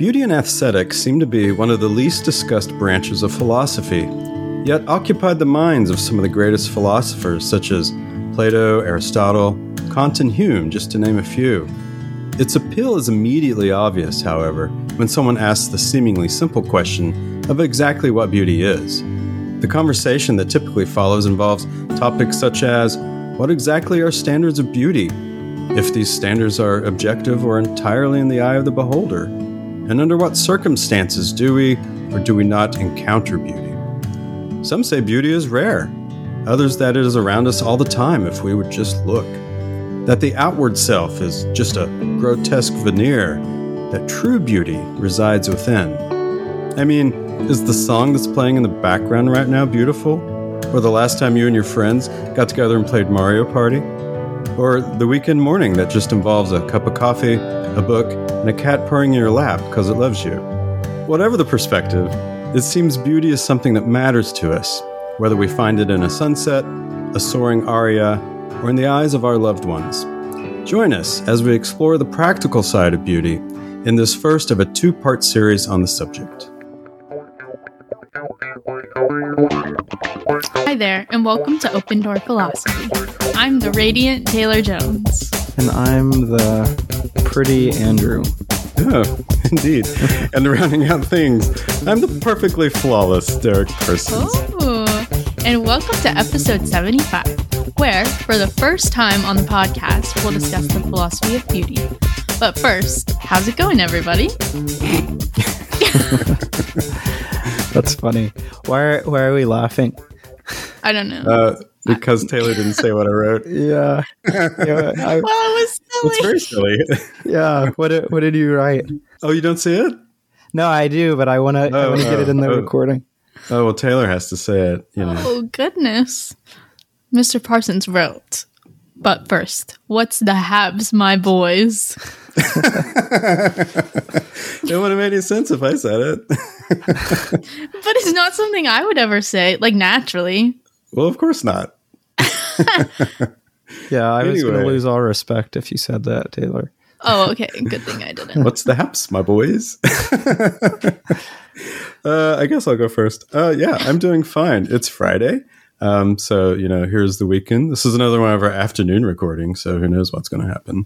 Beauty and aesthetics seem to be one of the least discussed branches of philosophy, yet occupied the minds of some of the greatest philosophers, such as Plato, Aristotle, Kant, and Hume, just to name a few. Its appeal is immediately obvious, however, when someone asks the seemingly simple question of exactly what beauty is. The conversation that typically follows involves topics such as what exactly are standards of beauty? If these standards are objective or entirely in the eye of the beholder? And under what circumstances do we or do we not encounter beauty? Some say beauty is rare, others that it is around us all the time if we would just look. That the outward self is just a grotesque veneer, that true beauty resides within. I mean, is the song that's playing in the background right now beautiful? Or the last time you and your friends got together and played Mario Party? Or the weekend morning that just involves a cup of coffee, a book, and a cat purring in your lap because it loves you? Whatever the perspective, it seems beauty is something that matters to us, whether we find it in a sunset, a soaring aria, or in the eyes of our loved ones. Join us as we explore the practical side of beauty in this first of a two part series on the subject. Hi there, and welcome to Open Door Philosophy. I'm the radiant Taylor Jones. And I'm the pretty Andrew. Oh, indeed. and rounding out things, I'm the perfectly flawless Derek Parsons. Oh, and welcome to episode 75, where, for the first time on the podcast, we'll discuss the philosophy of beauty. But first, how's it going, everybody? That's funny. Why are, why are we laughing? I don't know. Uh, because Taylor didn't say what I wrote. Yeah. yeah, I- well, it was It's very silly. yeah. What did, what did you write? oh, you don't see it? No, I do, but I want to I Oh, want to get oh, it in the oh. recording. Oh, well, Taylor has to say it, you know. Oh, goodness. Mr. Parsons wrote, but first, what's the Habs, my boys? it wouldn't have made any sense if I said it. But it's not something I would ever say, like naturally. Well, of course not. Yeah, I was going to lose all respect if you said that, Taylor. Oh, okay. Good thing I didn't. What's the haps, my boys? uh, I guess I'll go first. Uh, yeah, I'm doing fine. It's Friday. Um, so, you know, here's the weekend. This is another one of our afternoon recordings, so who knows what's going to happen.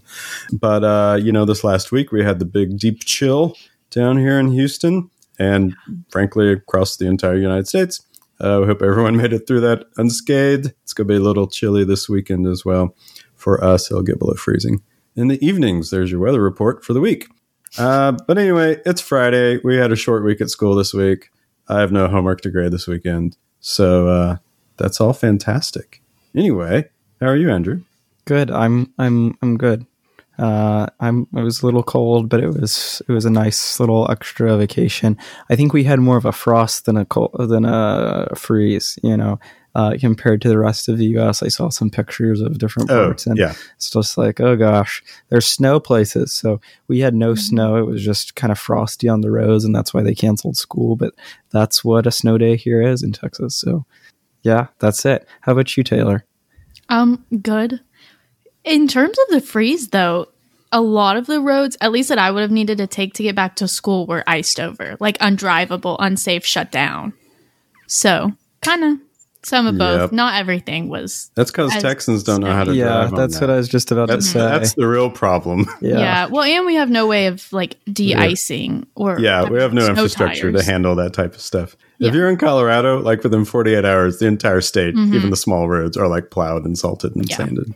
But, uh, you know, this last week we had the big deep chill down here in Houston and, frankly, across the entire United States. Uh, hope everyone made it through that unscathed. It's going to be a little chilly this weekend as well. For us, it'll get below freezing. In the evenings, there's your weather report for the week. Uh, but anyway, it's Friday. We had a short week at school this week. I have no homework to grade this weekend. So uh, that's all fantastic. Anyway, how are you, Andrew? Good. I'm I'm I'm good. Uh, I'm. It was a little cold, but it was it was a nice little extra vacation. I think we had more of a frost than a cold than a freeze. You know, uh, compared to the rest of the U.S. I saw some pictures of different Oh, parts, and yeah. it's just like, oh gosh, there's snow places. So we had no snow. It was just kind of frosty on the roads, and that's why they canceled school. But that's what a snow day here is in Texas. So yeah, that's it. How about you, Taylor? Um, good. In terms of the freeze, though, a lot of the roads, at least that I would have needed to take to get back to school, were iced over, like undrivable, unsafe, shut down. So, kind of some of both. Yep. Not everything was. That's because Texans don't know how to yeah, drive. on that's that. what I was just about That's, to say. that's the real problem. Yeah. yeah. Well, and we have no way of like de-icing or yeah, we have no infrastructure tires. to handle that type of stuff. Yeah. If you're in Colorado, like within 48 hours, the entire state, even the small roads, are like plowed and salted and Mm-hmm. Yeah. sanded.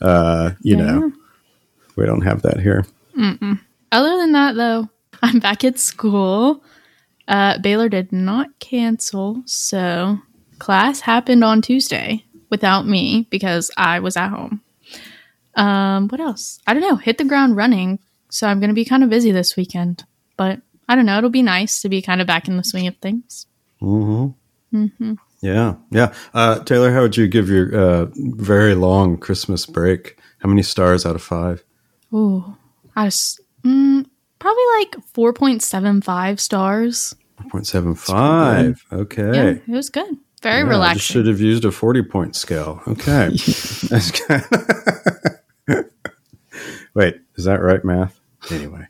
Uh, you Yeah. know, we don't have that here. Other than that, though, I'm back at school. Uh, Baylor did not cancel, so class happened on Tuesday without me because I was at home. Um, what else? I don't know. Hit the ground running, so I'm going to be kind of busy this weekend. But I don't know. It'll be nice to be kind of back in the swing of things. Yeah, yeah. Uh, Taylor, how would you give your uh, very long Christmas break? How many stars out of five? Ooh, I was mm, probably like 4.75 stars. Four point seven five. Okay. Yeah, it was good. Very Yeah, I relaxing. should have used a 40 point scale. Okay. That's kind Wait, is that right, math? Anyway.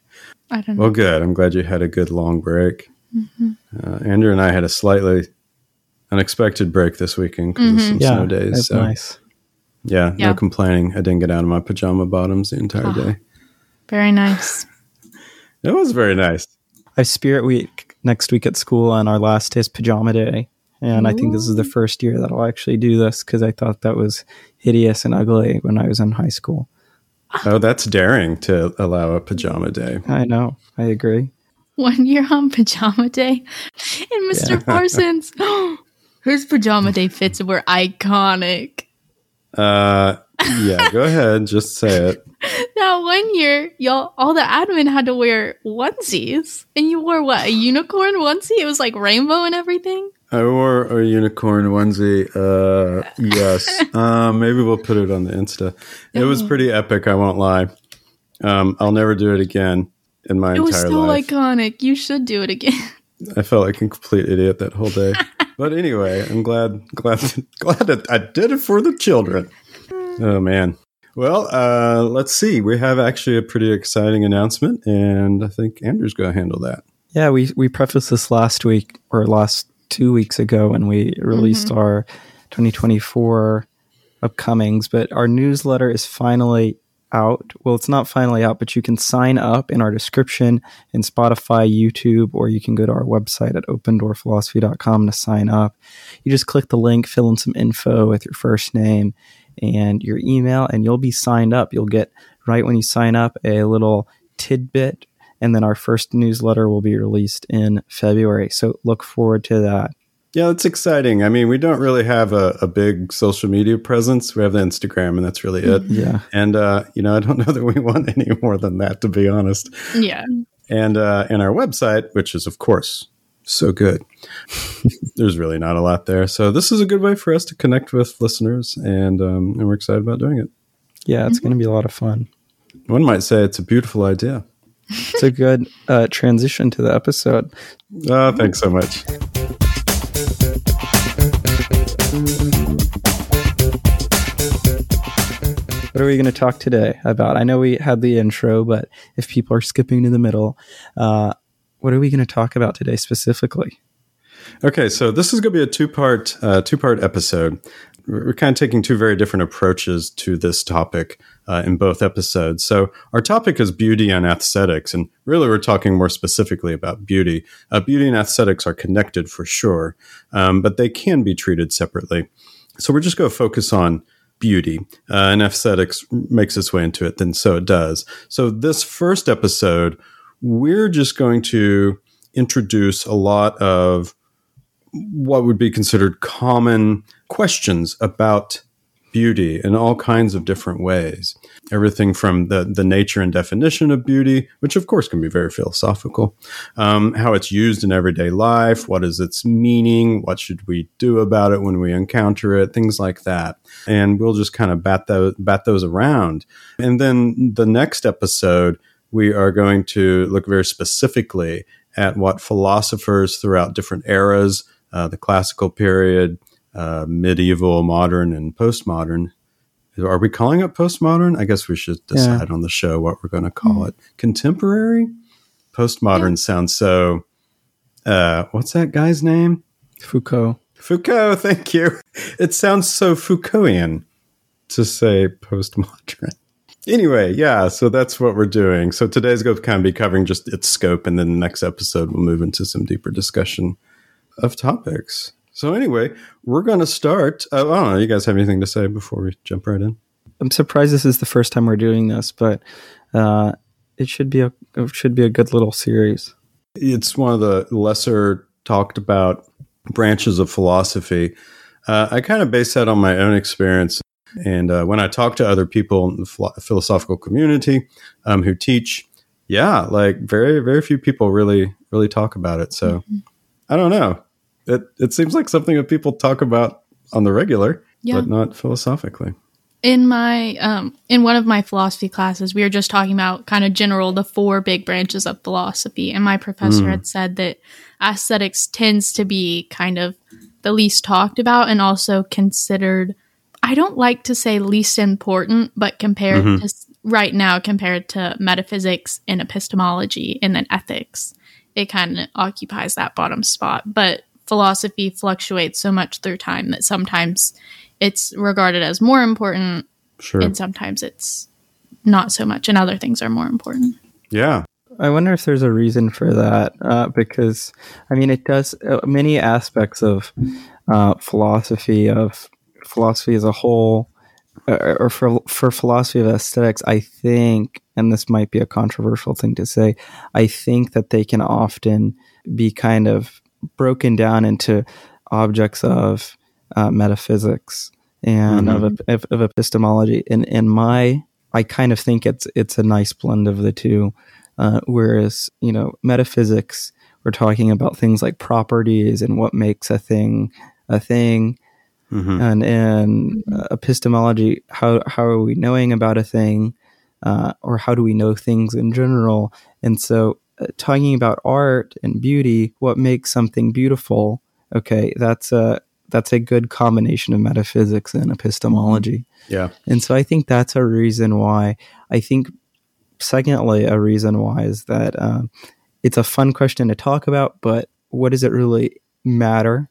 I don't know. Well, good. I'm glad you had a good long break. Mm-hmm. Uh, Andrew and I had a slightly unexpected break this weekend because of mm-hmm. some Yeah, snow days. so nice. yeah, Yeah. no complaining. I didn't get out of my pajama bottoms the entire ah, day. Very nice. It was very nice. I have Spirit Week next week at school, and our last day is Pajama Day. And I think this is the first year that I'll actually do this because I thought that was hideous and ugly when I was in high school. Oh, that's daring to allow a pajama day. I know. I agree. One year on pajama day, and Mr. Parsons, his pajama day fits were iconic. Uh, yeah, go ahead. Just say it. That one year, y'all, all the admin had to wear onesies, and you wore what a unicorn onesie. It was like rainbow and everything. I wore a unicorn onesie. Uh, yes. um, maybe we'll put it on the Insta. It was pretty epic. I won't lie. Um, I'll never do it again in my It was entire so life. iconic. You should do it again. I felt like a complete idiot that whole day. but anyway, I'm glad, glad, glad that I did it for the children. Oh man. Well, uh, let's see. We have actually a pretty exciting announcement, and I think Andrew's going to handle that. Yeah, we we prefaced this last week or last two weeks ago when we released our 2024 upcomings, but our newsletter is finally out. Well, it's not finally out, but you can sign up in our description in Spotify, YouTube, or you can go to our website at opendoorphilosophy.com to sign up. You just click the link, fill in some info with your first name and your email, and you'll be signed up. You'll get right when you sign up a little tidbit and then our first newsletter will be released in February. So look forward to that. Yeah, it's exciting. I mean, we don't really have a, a big social media presence. We have the Instagram, and that's really it. Yeah. And uh, you know, I don't know that we want any more than that, to be honest. Yeah. And uh, and our website, which is of course so good. There's really not a lot there, so this is a good way for us to connect with listeners, and um, and we're excited about doing it. Yeah, it's going to be a lot of fun. One might say it's a beautiful idea. It's a good uh, transition to the episode. Oh, thanks so much. What are we going to talk today about? I know we had the intro, but if people are skipping to the middle, uh, what are we going to talk about today specifically? Okay, so this is going to be a two part uh, two part episode. We're kind of taking two very different approaches to this topic uh, in both episodes. So our topic is beauty and aesthetics, and really we're talking more specifically about beauty. Uh, beauty and aesthetics are connected for sure, um, but they can be treated separately. So we're just going to focus on beauty, uh, and aesthetics makes its way into it. Then so it does. So this first episode, we're just going to introduce a lot of what would be considered common questions about beauty in all kinds of different ways. Everything from the, the nature and definition of beauty, which of course can be very philosophical, um, how it's used in everyday life, what is its meaning, what should we do about it when we encounter it, things like that. And we'll just kind of bat those, bat those around. And then the next episode, we are going to look very specifically at what philosophers throughout different eras, uh, the classical period, uh, medieval, modern, and postmodern. Are we calling it postmodern? I guess we should decide on the show what we're going to call it. Contemporary? Postmodern sounds so. Uh, what's that guy's name? Foucault. Foucault, thank you. It sounds so Foucaultian to say postmodern. Anyway, yeah, so that's what we're doing. So today's going to kind of be covering just its scope, and then the next episode we'll move into some deeper discussion of topics. So anyway, we're going to start. Uh, I don't know. You guys have anything to say before we jump right in? I'm surprised this is the first time we're doing this, but uh, it should be a it should be a good little series. It's one of the lesser talked about branches of philosophy. Uh, I kind of base that on my own experience. And uh, when I talk to other people in the philo- philosophical community um, who teach, yeah, like very, very few people really, really talk about it. So I don't know. It, it seems like something that people talk about on the regular, Yeah. but not philosophically. in my um in one of my philosophy classes we were just talking about kind of general the four big branches of philosophy and my professor had said that aesthetics tends to be kind of the least talked about and also considered i don't like to say least important but compared to right now compared to metaphysics and epistemology and then ethics. It kind of occupies that bottom spot. But philosophy fluctuates so much through time that sometimes it's regarded as more important Sure. and sometimes it's not so much and other things are more important. yeah. I wonder if there's a reason for that, uh, because I mean, it does uh, many aspects of uh, philosophy of philosophy as a whole, uh, or for for philosophy of aesthetics. I think, and this might be a controversial thing to say, I think that they can often be kind of broken down into objects of uh, metaphysics and of, of of epistemology. And in my, I kind of think it's it's a nice blend of the two. Uh, whereas, you know, metaphysics, we're talking about things like properties and what makes a thing a thing. Mhm. And in uh, epistemology, how, how are we knowing about a thing? Uh, or how do we know things in general? And so, talking about art and beauty, what makes something beautiful? Okay, that's a that's a good combination of metaphysics and epistemology. Yeah. And so I think that's a reason why. I think, secondly, a reason why is that um, it's a fun question to talk about, but what does it really matter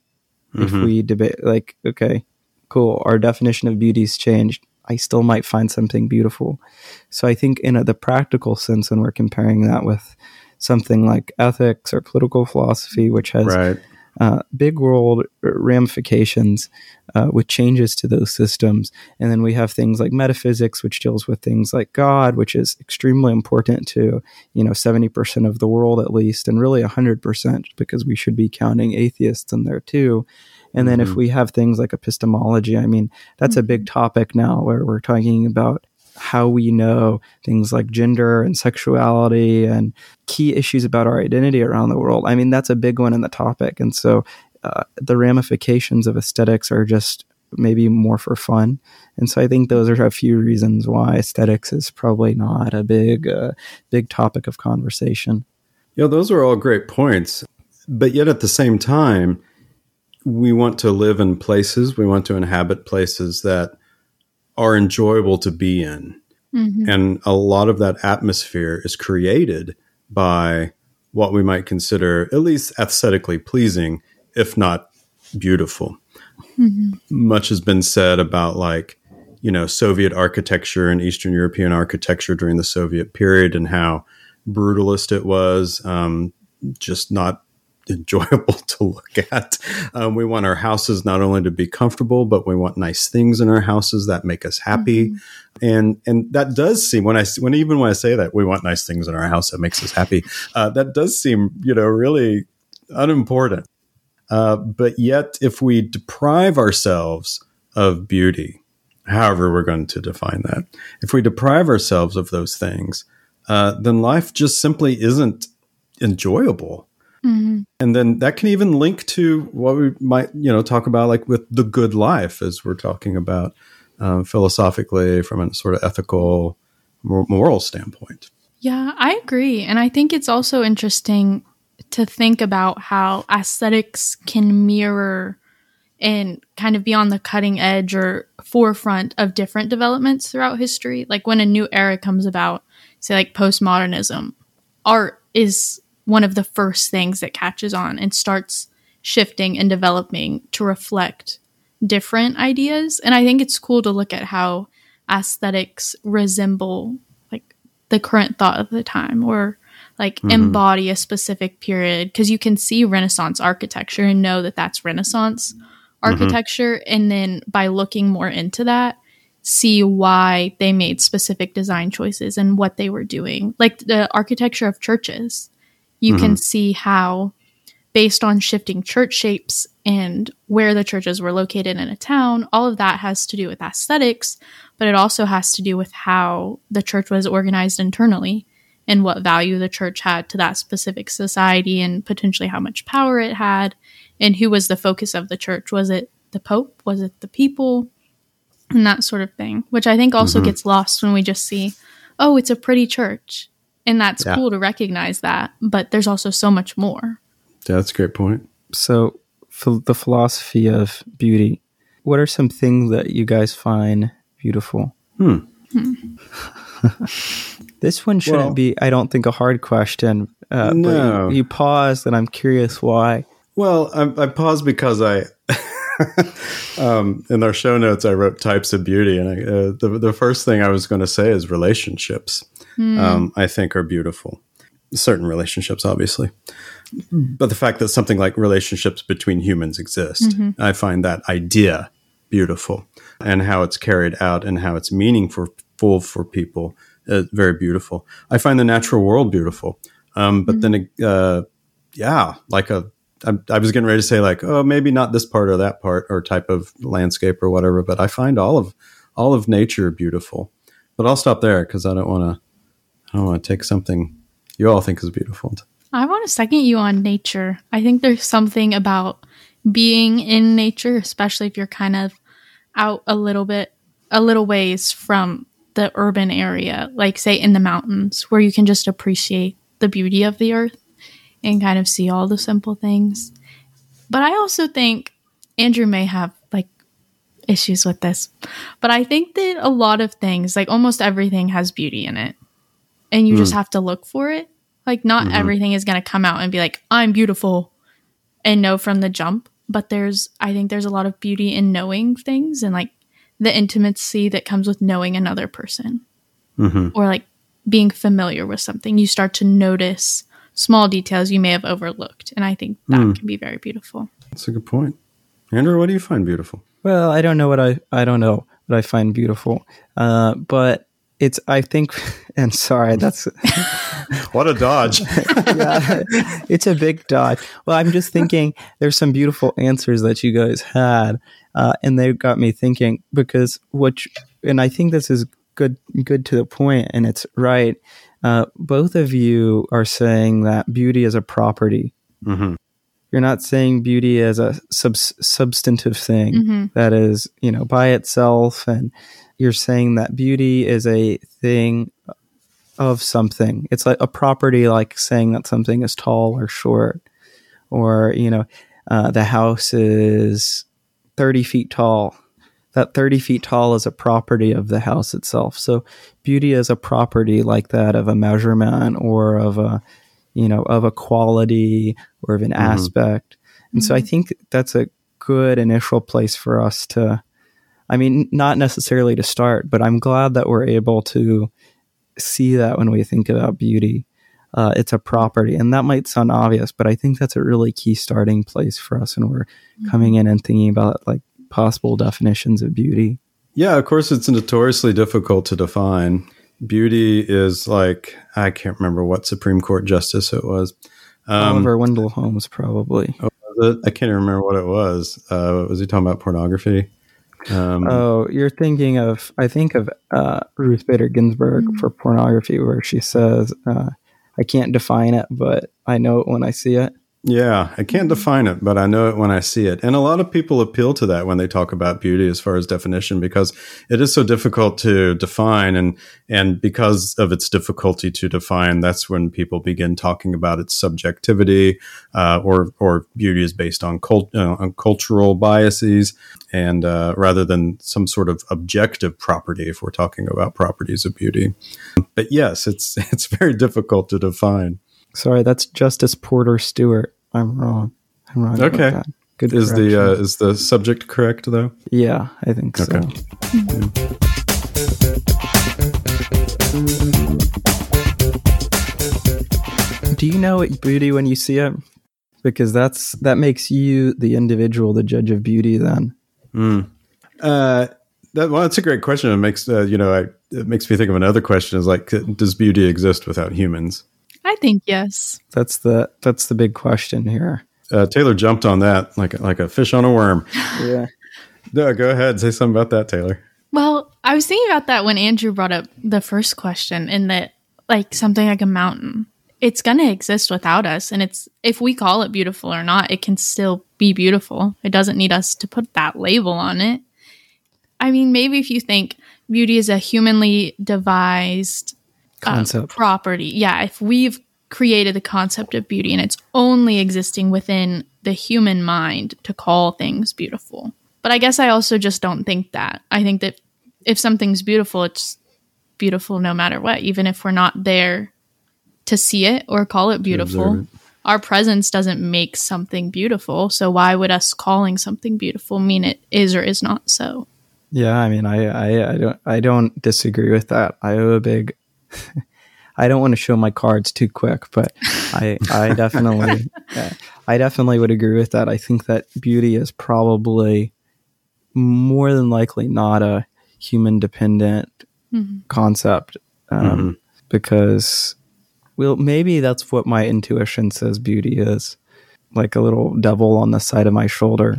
if Mhm. we debate? Like, okay, cool, our definition of beauty's changed. I still might find something beautiful. So I think, in a, the practical sense, when we're comparing that with something like ethics or political philosophy, which has Right. uh, big world ramifications uh, with changes to those systems. And then we have things like metaphysics, which deals with things like God, which is extremely important to, you know, 70% of the world at least, and really 100% because we should be counting atheists in there too. And then if we have things like epistemology, I mean, that's a big topic now where we're talking about how we know things like gender and sexuality and key issues about our identity around the world. I mean, that's a big one in the topic. And so uh, the ramifications of aesthetics are just maybe more for fun. And so I think those are a few reasons why aesthetics is probably not a big, uh, big topic of conversation. Yeah, those are all great points. But yet at the same time, we want to live in places, we want to inhabit places that are enjoyable to be in. And a lot of that atmosphere is created by what we might consider at least aesthetically pleasing, if not beautiful. Much has been said about like, you know, Soviet architecture and Eastern European architecture during the Soviet period and how brutalist it was, um, just not enjoyable to look at. Um, we want our houses not only to be comfortable, but we want nice things in our houses that make us happy. And and that does seem when I when even when I say that we want nice things in our house that makes us happy, uh, that does seem you know really unimportant. Uh, but yet, if we deprive ourselves of beauty, however we're going to define that, if we deprive ourselves of those things, uh, then life just simply isn't enjoyable. And then that can even link to what we might, you know, talk about like with the good life, as we're talking about um, philosophically from a sort of ethical, moral standpoint. Yeah, I agree. And I think it's also interesting to think about how aesthetics can mirror and kind of be on the cutting edge or forefront of different developments throughout history. Like when a new era comes about, say like postmodernism, art is one of the first things that catches on and starts shifting and developing to reflect different ideas. And I think it's cool to look at how aesthetics resemble like the current thought of the time or like mm-hmm. embody a specific period. Because you can see renaissance architecture and know that that's renaissance mm-hmm. architecture. And then by looking more into that see why they made specific design choices and what they were doing. Like the architecture of churches you can mm-hmm. see how based on shifting church shapes and where the churches were located in a town all of that has to do with aesthetics but it also has to do with how the church was organized internally and what value the church had to that specific society and potentially how much power it had and who was the focus of the church. Was it the pope? Was it the people? And that sort of thing which i think also mm-hmm. gets lost when we just see oh it's a pretty church and that's Yeah. cool to recognize that but there's also so much more Yeah, that's a great point. So, for the philosophy of beauty, what are some things that you guys find beautiful? Hmm. This one shouldn't Well- be, I don't think, a hard question. Uh, No. But you, you paused, and I'm curious why. Well, I, I paused because I, um, in our show notes, I wrote types of beauty, and I, uh, the the first thing I was going to say is relationships. Um, I think are beautiful, certain relationships, obviously, but the fact that something like relationships between humans exist, I find that idea beautiful, and how it's carried out and how it's meaningful for people uh, very beautiful. I find the natural world beautiful, um, but then uh, yeah, like a. I, I was getting ready to say like, oh, maybe not this part or that part or type of landscape or whatever, but I find all of all of nature beautiful. But I'll stop there because I don't want to. I don't want to take something you all think is beautiful. I want to second you on nature. I think there's something about being in nature, especially if you're kind of out a little bit, a little ways from the urban area, like say in the mountains, where you can just appreciate the beauty of the earth and kind of see all the simple things. But I also think Andrew may have like issues with this, but I think that a lot of things, like almost everything, has beauty in it, and you just hmm. have to look for it. Like, not mm-hmm. everything is going to come out and be like, I'm beautiful and know from the jump. But there's, I think there's a lot of beauty in knowing things and like the intimacy that comes with knowing another person mm-hmm. or like being familiar with something. You start to notice small details you may have overlooked. And I think that can be very beautiful. That's a good point. Andrew, what do you find beautiful? Well, I don't know what I I don't know what I find beautiful, uh, but it's I think, and sorry, that's What a dodge! yeah, it's a big dodge. Well, I'm just thinking there's some beautiful answers that you guys had, uh, and they got me thinking because what, you- and I think this is good, good to the point, and it's right. Uh, both of you are saying that beauty is a property. Mhm. You're not saying beauty as a subs- substantive thing that is, you know, by itself, and you're saying that beauty is a thing of something. It's like a property, like saying that something is tall or short, or you know, uh, the house is thirty feet tall. That thirty feet tall is a property of the house itself. So beauty is a property like that of a measurement or of a, you know, of a quality or of an mm-hmm. aspect. And so I mm-hmm. think that's a good initial place for us to. I mean, not necessarily to start, but I'm glad that we're able to see that when we think about beauty. Uh, it's a property, and that might sound obvious, but I think that's a really key starting place for us when we're mm-hmm. coming in and thinking about like possible definitions of beauty. Yeah, of course, it's notoriously difficult to define. Beauty is like I can't remember what Supreme Court justice it was. Um, Oliver Wendell Holmes, probably. it? I can't even remember what it was. Uh, was he talking about pornography? Um, Oh, you're thinking of, I think of uh, Ruth Bader Ginsburg for pornography, where she says, uh, I can't define it, but I know it when I see it. Yeah, I can't define it, but I know it when I see it. And a lot of people appeal to that when they talk about beauty as far as definition because it is so difficult to define and and because of its difficulty to define, that's when people begin talking about its subjectivity uh, or or beauty is based on cult, uh, on cultural biases and uh, rather than some sort of objective property if we're talking about properties of beauty. But yes, it's it's very difficult to define. Sorry, that's Justice Potter Stewart. I'm wrong. I'm wrong. about Okay. that. Good Is the uh, is the subject correct though? yeah, I think so. Okay. Do you know it beauty when you see it? Because that's that makes you the individual, the judge of beauty. Then Uh, that, well, that's a great question. It makes uh, you know, I, it makes me think of another question: is like, does beauty exist without humans? I think yes. that's the that's the big question here. Uh, Taylor jumped on that like like a fish on a worm. Yeah. No, go ahead, say something about that, Taylor. Well, I was thinking about that when Andrew brought up the first question, in that like something like a mountain, it's gonna exist without us, and it's if we call it beautiful or not, it can still be beautiful. It doesn't need us to put that label on it. I mean, maybe if you think beauty is a humanly devised uh, Concept. property, yeah, if we've created the concept of beauty and it's only existing within the human mind to call things beautiful. But I guess I also just don't think that. I think that if something's beautiful, it's beautiful no matter what, even if we're not there to see it or call it beautiful. it. Our presence doesn't make something beautiful. So why would us calling something beautiful mean it is or is not so? Yeah, I mean, I, I, I don't, I don't disagree with that. I owe a big. I don't want to show my cards too quick, but I, I definitely, I definitely would agree with that. I think that beauty is probably more than likely not a human dependent concept, um, because, well, maybe that's what my intuition says beauty is, like a little devil on the side of my shoulder.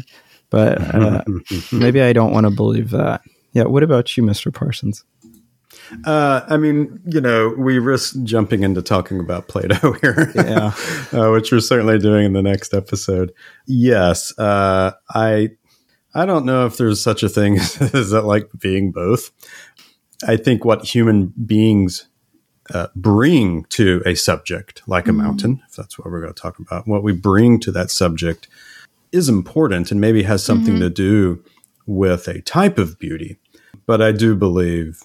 But uh, maybe I don't want to believe that. Yeah. What about you, Mr. Parsons? Uh, I mean, you know, we risk jumping into talking about Plato here, Yeah. uh, which we're certainly doing in the next episode. Yes, uh, I, I don't know if there's such a thing as that, like being both. I think what human beings uh, bring to a subject, like a mountain, if that's what we're going to talk about, what we bring to that subject is important and maybe has something to do with a type of beauty. But I do believe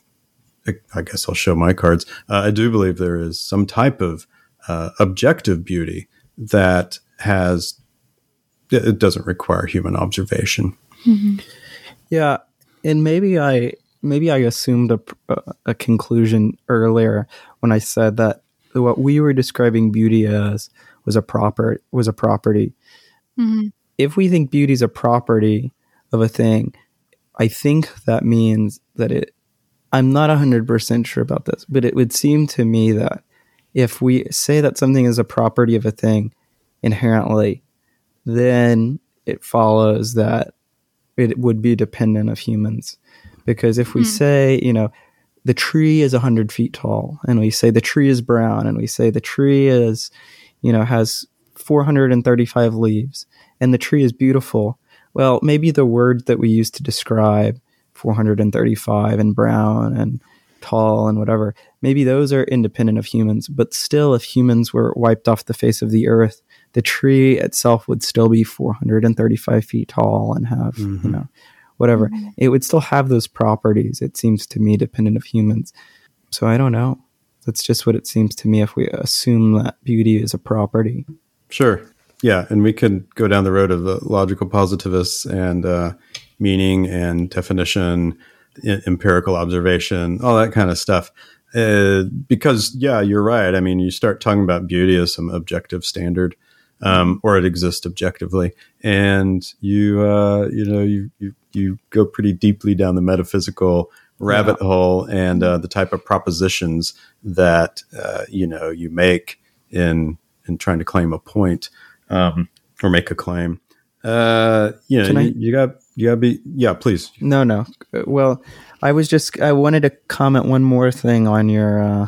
I guess I'll show my cards. Uh, I do believe there is some type of uh, objective beauty that has it it doesn't require human observation. Yeah, and maybe I maybe I assumed a, a conclusion earlier when I said that what we were describing beauty as was a proper was a property. If we think beauty is a property of a thing, I think that means that it. I'm not hundred percent sure about this, but it would seem to me that if we say that something is a property of a thing inherently, then it follows that it would be dependent of humans. Because if we hmm. say, you know, the tree is 100 feet tall, and we say the tree is brown, and we say the tree is, you know, has 435 leaves, and the tree is beautiful, well, maybe the word that we use to describe 435 and brown and tall and whatever, maybe those are independent of humans. But still, if humans were wiped off the face of the earth, the tree itself would still be 435 feet tall and have, you mm-hmm. know, whatever. Mm-hmm. It would still have those properties, it seems to me, dependent of humans. So I don't know. That's just what it seems to me if we assume that beauty is a property. Sure, yeah, and we could go down the road of the logical positivists and uh, meaning and definition, e- empirical observation, all that kind of stuff. Uh, because yeah, you're right. I mean, you start talking about beauty as some objective standard, um, or it exists objectively, and you uh, you know you, you you go pretty deeply down the metaphysical rabbit hole and uh, the type of propositions that uh, you know you make in in trying to claim a point um, or make a claim. Uh, you know, Can I- you, you got you got to be yeah. Please, No, no. Well, I was just I wanted to comment one more thing on your uh,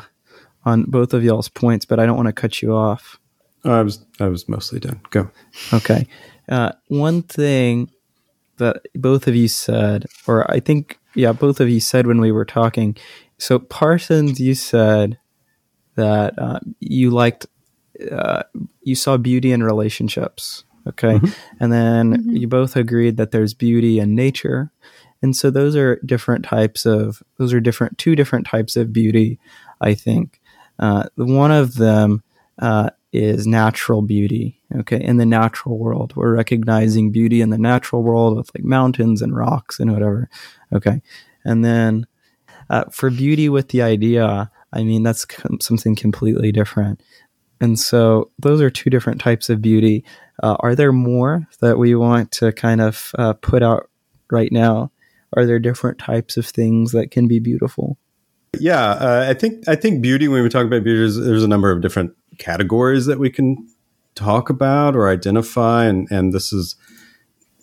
on both of y'all's points, but I don't want to cut you off. I was I was mostly done. Go. Okay. Uh, one thing that both of you said, or I think, yeah, both of you said when we were talking. So, Parsons, you said that uh, you liked, uh, you saw beauty in relationships. Okay. And then you both agreed that there's beauty in nature. And so, those are different types of, those are different, two different types of beauty, I think. Uh, one of them uh, is natural beauty. Okay, in the natural world, we're recognizing beauty in the natural world with like mountains and rocks and whatever. Okay, and then uh, for beauty with the idea, I mean that's com- something completely different. And so those are two different types of beauty. Uh, are there more that we want to kind of uh, put out right now? Are there different types of things that can be beautiful? Yeah, uh, I think I think beauty. When we talk about beauty, there's, there's a number of different categories that we can talk about or identify, and and this is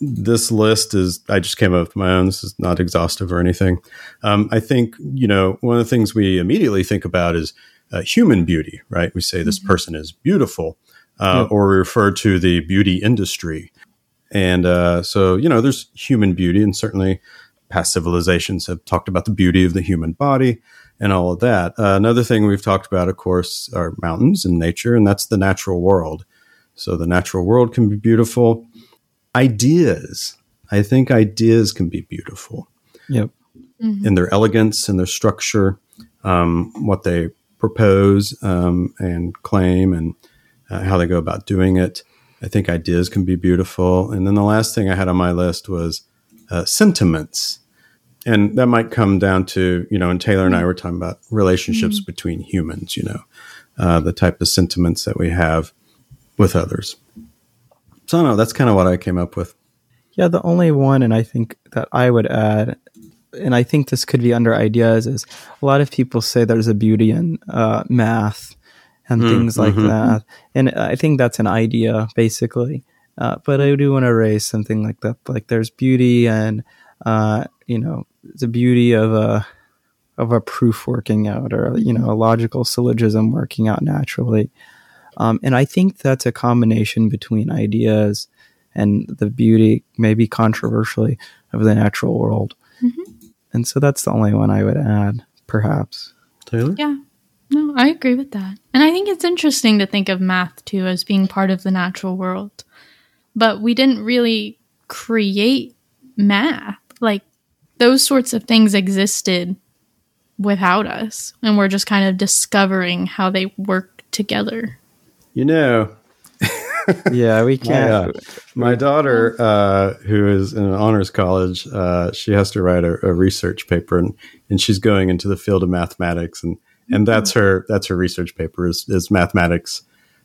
this list is I just came up with my own. This is not exhaustive or anything. Um, I think you know one of the things we immediately think about is uh, human beauty, right? We say this person is beautiful, uh, or we refer to the beauty industry, and uh, so you know there's human beauty, and certainly past civilizations have talked about the beauty of the human body and all of that. Uh, another thing we've talked about, of course, are mountains and nature, and that's the natural world. So the natural world can be beautiful. Ideas, I think ideas can be beautiful Yep. in their elegance and their structure. um, what they propose um, and claim and uh, how they go about doing it. I think ideas can be beautiful. And then the last thing I had on my list was uh, sentiments. And that might come down to, you know, and Taylor and I were talking about relationships mm-hmm. between humans, you know, uh, the type of sentiments that we have with others. So, no, that's kind of what I came up with. Yeah, the only one, and I think that I would add, and I think this could be under ideas, is a lot of people say there's a beauty in uh, math and mm, things like mm-hmm. that. And I think that's an idea, basically. Uh, but I do want to raise something like that. Like there's beauty and, uh, you know, the beauty of a, of a proof working out or, you know, a logical syllogism working out naturally. Um, and I think that's a combination between ideas and the beauty, maybe controversially, of the natural world. And so that's the only one I would add, perhaps. Taylor? Yeah. No, I agree with that. And I think it's interesting to think of math too as being part of the natural world. But we didn't really create math. Like those sorts of things existed without us. And we're just kind of discovering how they work together. You know, yeah, we can't. My, uh, my daughter, uh, who is in an honors college, uh, she has to write a, a, research paper, and, and she's going into the field of mathematics. And and that's her that's her research paper is, is mathematics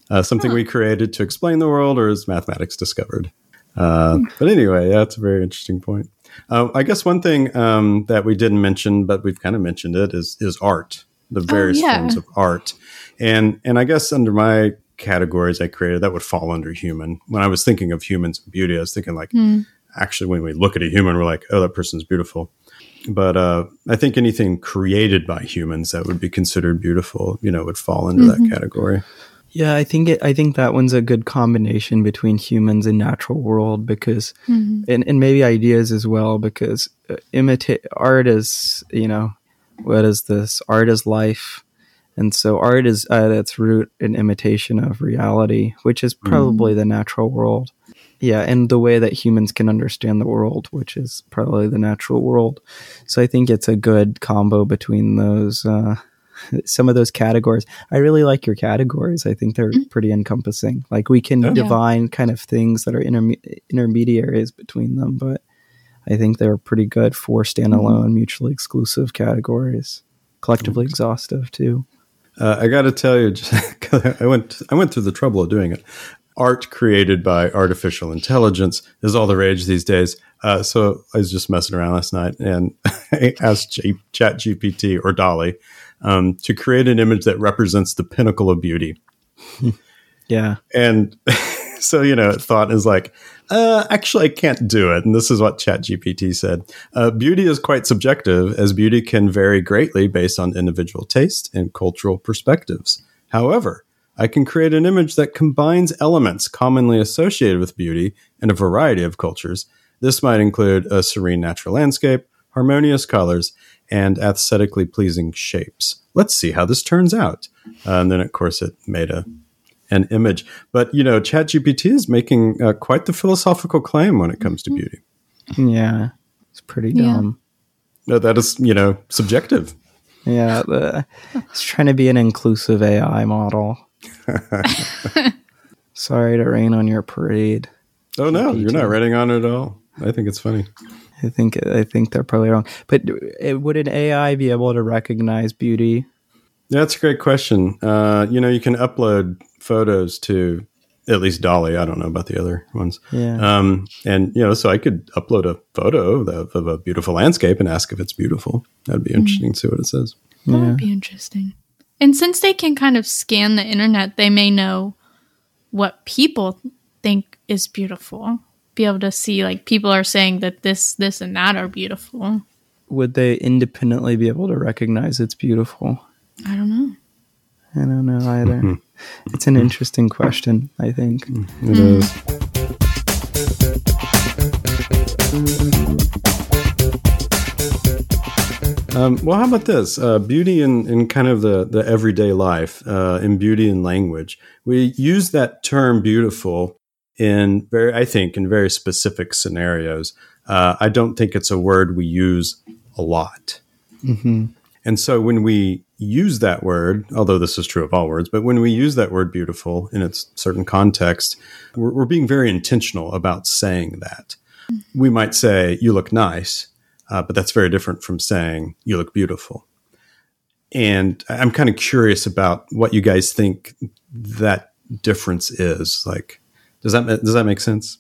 uh, something huh. we created to explain the world or is mathematics discovered uh, hmm. but anyway yeah, that's a very interesting point uh, i guess one thing um, that we didn't mention but we've kind of mentioned it is is art the oh, various oh, yeah. forms of art and and i guess under my categories i created that would fall under human when i was thinking of humans and beauty i was thinking like mm. actually when we look at a human we're like oh that person's beautiful but uh, I think anything created by humans that would be considered beautiful, you know, would fall into mm-hmm. that category. Yeah, I think it, I think that one's a good combination between humans and natural world because, mm-hmm. and, and maybe ideas as well because uh, imitate art is you know what is this art is life, and so art is at its root an imitation of reality, which is probably mm-hmm. the natural world yeah and the way that humans can understand the world which is probably the natural world so i think it's a good combo between those uh, some of those categories i really like your categories i think they're mm-hmm. pretty encompassing like we can oh, divine yeah. kind of things that are interme- intermediaries between them but i think they're pretty good for standalone mm-hmm. mutually exclusive categories collectively mm-hmm. exhaustive too uh, I got to tell you, just, I went I went through the trouble of doing it art created by artificial intelligence is all the rage these days. Uh, so I was just messing around last night and I asked G- Chat GPT or DALL-E um, to create an image that represents the pinnacle of beauty. yeah. And so, you know, thought is like, uh, actually, I can't do it. And this is what ChatGPT said. Uh, beauty is quite subjective, as beauty can vary greatly based on individual taste and cultural perspectives. However, I can create an image that combines elements commonly associated with beauty in a variety of cultures. This might include a serene natural landscape, harmonious colors, and aesthetically pleasing shapes. Let's see how this turns out. Uh, and then, of course, it made a an image. But you know, ChatGPT is making uh, quite the philosophical claim when it comes to mm-hmm. beauty. Yeah, it's pretty dumb. Yeah. No, that is, you know, subjective. Yeah, the, it's trying to be an inclusive AI model. Sorry to rain on your parade. Oh no, you're not raining on it at all. I think it's funny. I think I think they're probably wrong. But would an AI be able to recognize beauty? That's a great question. Uh, you know, you can upload photos to at least DALL-E. I don't know about the other ones. Yeah. Um, and you know, so I could upload a photo of, of, a beautiful landscape and ask if it's beautiful. That'd be hmm. interesting mm. to see what it says. That yeah. would be interesting. And since they can kind of scan the internet, they may know what people think is beautiful. Be able to see like people are saying that this, this, and that are beautiful. Would they independently be able to recognize it's beautiful? I don't know. I don't know either. Mm-hmm. It's an interesting question, I think. It mm. is. Um, well, how about this? Uh, beauty in, in kind of the, the everyday life, uh, in beauty and language. We use that term beautiful in very, I think, in very specific scenarios. Uh, I don't think it's a word we use a lot. Mm-hmm. And so when we use that word, although this is true of all words, but when we use that word beautiful in its certain context, we're, we're being very intentional about saying that. We might say, you look nice, uh, but that's very different from saying, you look beautiful. And I'm kind of curious about what you guys think that difference is. Like, does that, does that make sense?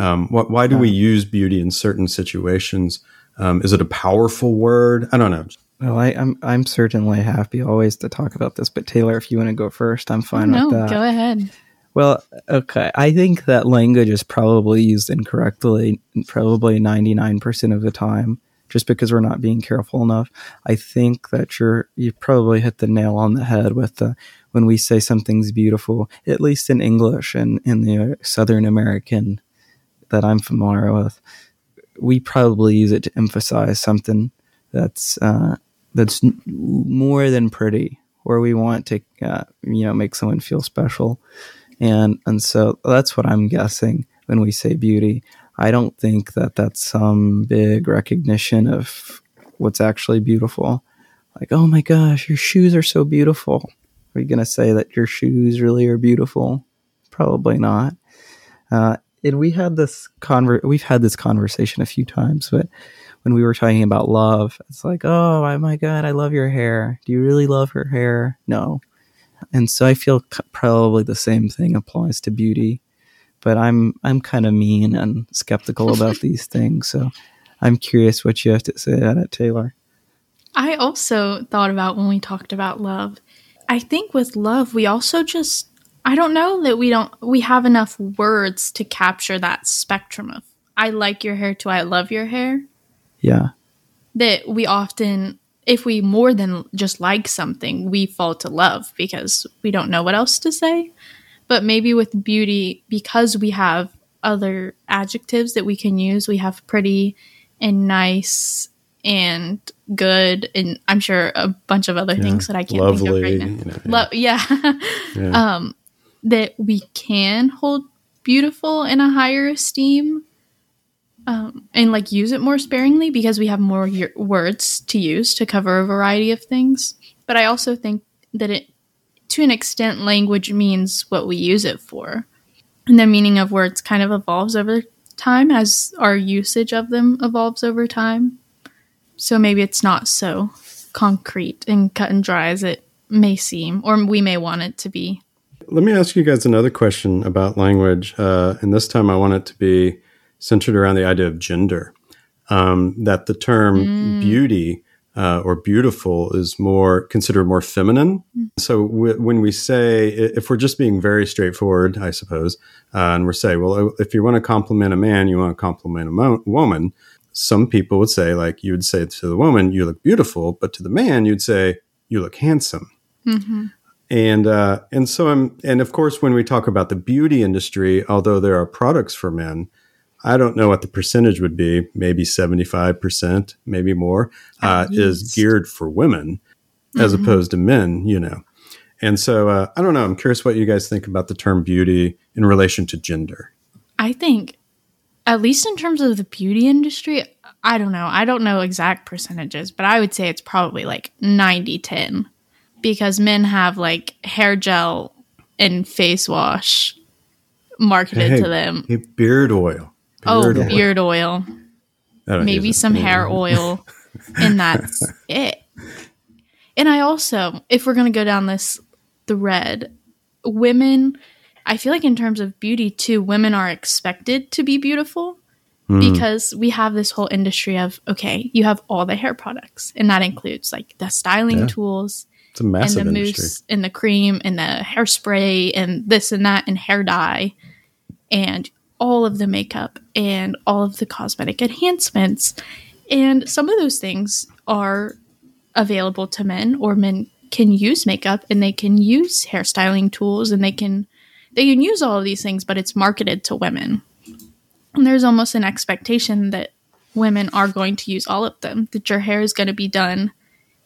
Um, what, why do we use beauty in certain situations? Um, is it a powerful word? I don't know. Well, I, I'm I'm certainly happy always to talk about this, but Taylor, if you want to go first, I'm fine no, with that. No, go ahead. Well, okay. I think that language is probably used incorrectly, probably 99% of the time, just because we're not being careful enough. I think that you're, you probably hit the nail on the head with the, when we say something's beautiful, at least in English and in the Southern American that I'm familiar with, we probably use it to emphasize something that's, uh, that's more than pretty, where we want to, uh, you know, make someone feel special and and so that's what I'm guessing when we say beauty. I don't think that that's some big recognition of what's actually beautiful. Like, oh my gosh, your shoes are so beautiful. Are you gonna say that your shoes really are beautiful? Probably not. Uh, and we had this conver- we've had this conversation a few times, but when we were talking about love, it's like, oh, oh my god, I love your hair. Do you really love her hair? No, and so I feel probably the same thing applies to beauty. But I'm I'm kind of mean and skeptical about these things, so I'm curious what you have to say about it, Taylor. I also thought about when we talked about love. I think with love, we also just I don't know that we don't we have enough words to capture that spectrum of I like your hair to I love your hair. Yeah, That we often if we more than just like something, we fall to love because we don't know what else to say. But maybe with beauty, because we have other adjectives that we can use, we have pretty and nice and good, and I'm sure a bunch of other things that I can't think of Lovely, right now. you know, yeah. Lo- yeah. Yeah. um, that we can hold beautiful in a higher esteem um, and like use it more sparingly because we have more words to use to cover a variety of things. But I also think that it, to an extent, language means what we use it for. And the meaning of words kind of evolves over time as our usage of them evolves over time. So maybe it's not so concrete and cut and dry as it may seem, or we may want it to be. Let me ask you guys another question about language. Uh, and this time I want it to be centered around the idea of gender. Um, that the term beauty uh, or beautiful is more considered more feminine. So w- when we say, if we're just being very straightforward, I suppose, uh, and we're saying, well, if you want to compliment a man, you want to compliment a mo- woman. Some people would say, like you would say to the woman, you look beautiful, but to the man, you'd say, you look handsome and uh, and so I'm and of course when we talk about the beauty industry, although there are products for men, I don't know what the percentage would be. Maybe seventy five percent, maybe more, uh, is geared for women as opposed to men. You know, and so uh, I don't know. I'm curious what you guys think about the term beauty in relation to gender. I think, at least in terms of the beauty industry, I don't know. I don't know exact percentages, but I would say it's probably like 90 10 because men have like hair gel and face wash marketed Hey, to them. hey, beard oil. Oh, Beard oil. beard oil, maybe some hair oil, and that's it. And I also, if we're going to go down this thread, women, I feel like in terms of beauty too, women are expected to be beautiful hmm. because we have this whole industry of, okay, you have all the hair products, and that includes like the styling Yeah. tools It's a massive and the industry. mousse and the cream and the hairspray and this and that and hair dye and all of the makeup and all of the cosmetic enhancements. And some of those things are available to men or men can use makeup and they can use hairstyling tools and they can they can use all of these things but it's marketed to women. And there's almost an expectation that women are going to use all of them, that your hair is going to be done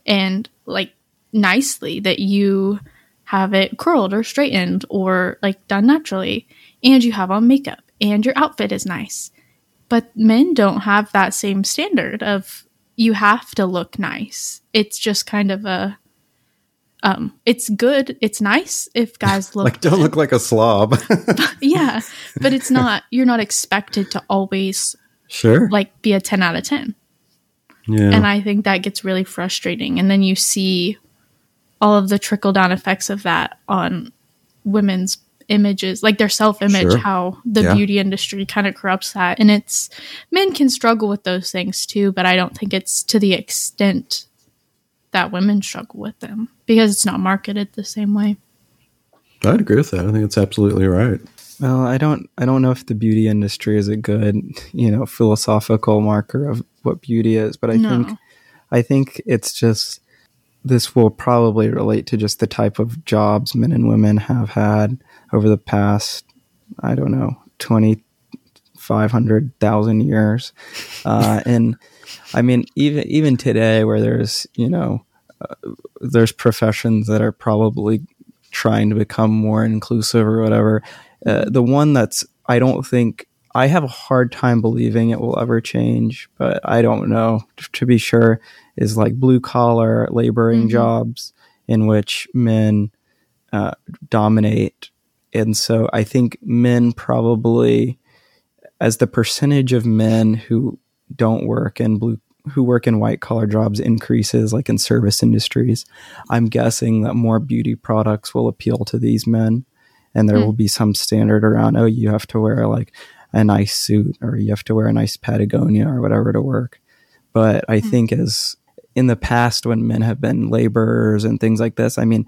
and like nicely that you have it curled or straightened or like done naturally and you have on makeup and your outfit is nice but men don't have that same standard of you have to look nice. It's just kind of a um it's good, it's nice if guys look like don't look like a slob. yeah, but it's not you're not expected to always sure. like be a 10 out of 10. yeah. And I think that gets really frustrating. And then you see all of the trickle down effects of that on women's images, like their self image, Sure. how the Yeah. beauty industry kind of corrupts that. And it's men can struggle with those things too, but I don't think it's to the extent that women struggle with them because it's not marketed the same way. I'd agree with that. I think it's absolutely right. Well, I don't I don't know if the beauty industry is a good, you know, philosophical marker of what beauty is, but I No. think I think it's just this will probably relate to just the type of jobs men and women have had over the past I don't know, 20 500,000 years. Uh, and I mean even even today where there's, you know, uh, there's professions that are probably trying to become more inclusive or whatever. Uh, the one that's I don't think I have a hard time believing it will ever change, but I don't know to be sure is like blue collar laboring Mhm. jobs in which men uh, dominate, and so I think men probably as the percentage of men who don't work in blue who work in white collar jobs increases like in service industries i'm guessing that more beauty products will appeal to these men. And there Hmm. will be some standard around oh you have to wear like a nice suit or you have to wear a nice patagonia or whatever to work. But i think as in the past when men have been laborers and things like this i mean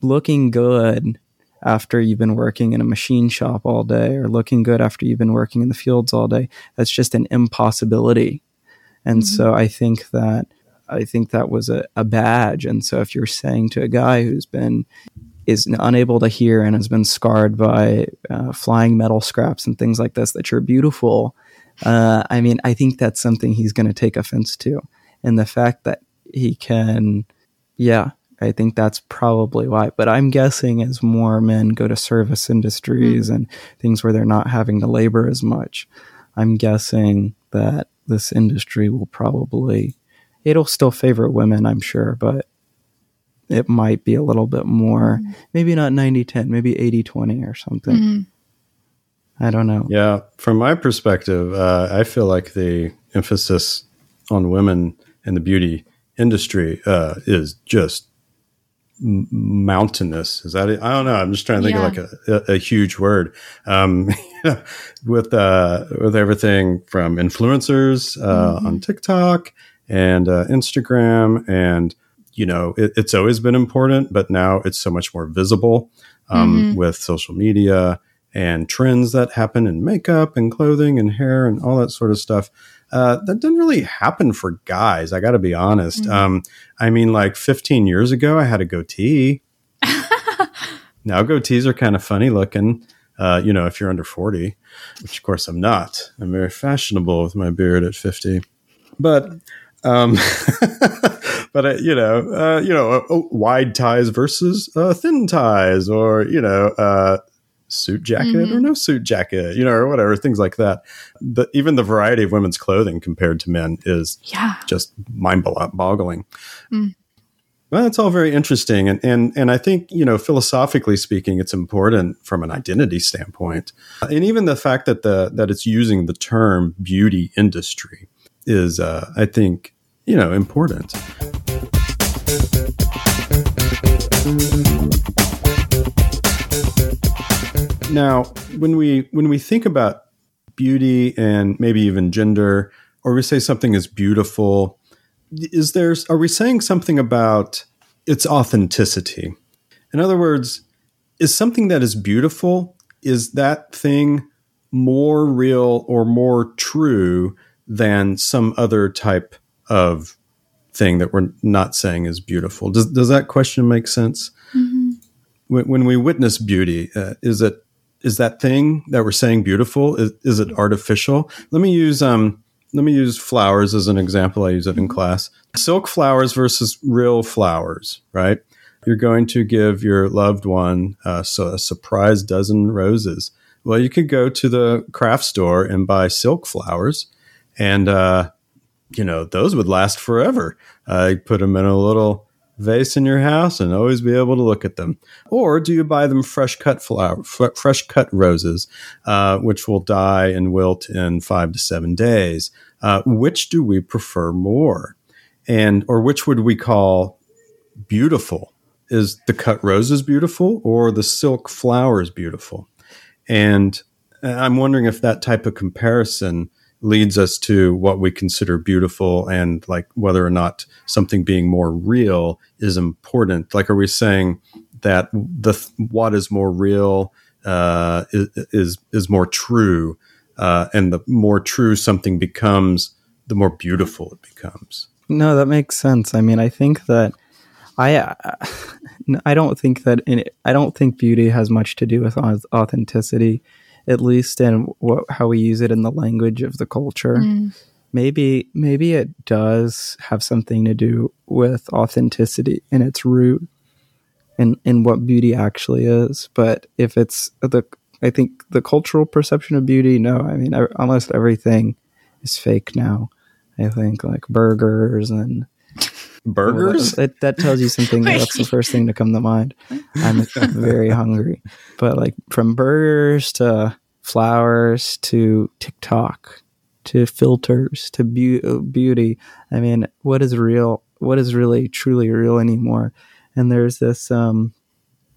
looking good after you've been working in a machine shop all day or looking good after you've been working in the fields all day that's just an impossibility. And Mhm. so i think that i think that was a, a badge. And so if you're saying to a guy who's been is unable to hear and has been scarred by uh, flying metal scraps and things like this that you're beautiful uh, i mean i think that's something he's going to take offense to. And the fact that he can yeah I think that's probably why. But I'm guessing as more men go to service industries and things where they're not having to labor as much, I'm guessing that this industry will probably it'll still favor women, I'm sure, but it might be a little bit more maybe not 90-10, maybe 80-20 or something. Mhm. I don't know. Yeah, from my perspective, uh, I feel like the emphasis on women in the beauty industry uh, is just m- mountainous. Is that it? I don't know. I'm just trying to think Yeah. of like a, a, a huge word. Um, with uh, with everything from influencers uh, Mhm. on TikTok and uh, Instagram, and you know, it, it's always been important, but now it's so much more visible um, Mhm. with social media and trends that happen in makeup and clothing and hair and all that sort of stuff. Uh, that didn't really happen for guys. I got to be honest. Mhm. Um, I mean, like 15 years ago, I had a goatee. now goatees are kind of funny looking. Uh, you know, if you're under 40, which of course I'm not. I'm very fashionable with my beard at 50. But, um, but uh, you know, uh, you know, uh, wide ties versus uh, thin ties, or you know, uh, suit jacket or Mhm. no suit jacket, you know, or whatever, things like that. The, even the variety of women's clothing compared to men is Yeah. just mind boggling. Mm. Well, that's all very interesting, and and and I think you know, philosophically speaking, it's important from an identity standpoint, and even the fact that the that it's using the term beauty industry is, uh, I think, you know, important. Now, when we when we think about beauty and maybe even gender, or we say something is beautiful, is there are we saying something about its authenticity? In other words, is something that is beautiful is that thing more real or more true than some other type of thing that we're not saying is beautiful? Does does that question make sense? Mhm. When, when we witness beauty, uh, is it is that thing that we're saying beautiful? Is, is it artificial? Let me use um let me use flowers as an example. I use it in class. Silk flowers versus real flowers, right? You're going to give your loved one uh, so a surprise dozen roses. Well, you could go to the craft store and buy silk flowers, and uh, you know, those would last forever. Uh, put them in a little vase in your house and always be able to look at them. Or do you buy them fresh cut flower, f- fresh cut roses, uh, which will die and wilt in five to seven days? Uh, which do we prefer more? And, or which would we call beautiful? Is the cut roses beautiful or the silk flowers beautiful? And I'm wondering if that type of comparison leads us to what we consider beautiful and like whether or not something being more real is important. Like, are we saying that the what is more real uh, is, is more true, uh, and the more true something becomes, the more beautiful it becomes? No, that makes sense. I mean, I think that I I don't think that in, I don't think beauty has much to do with authenticity at least in what, how we use it in the language of the culture. Mm. Maybe maybe it does have something to do with authenticity and its root and in what beauty actually is. But if it's the I think the cultural perception of beauty, no, I mean almost everything is fake now. I think like burgers and burgers. Well, that, that, tells you something. that's the first thing to come to mind. I'm very hungry, but like from burgers to flowers to TikTok to filters to be- beauty. I mean, what is real? What is really truly real anymore? And there's this um,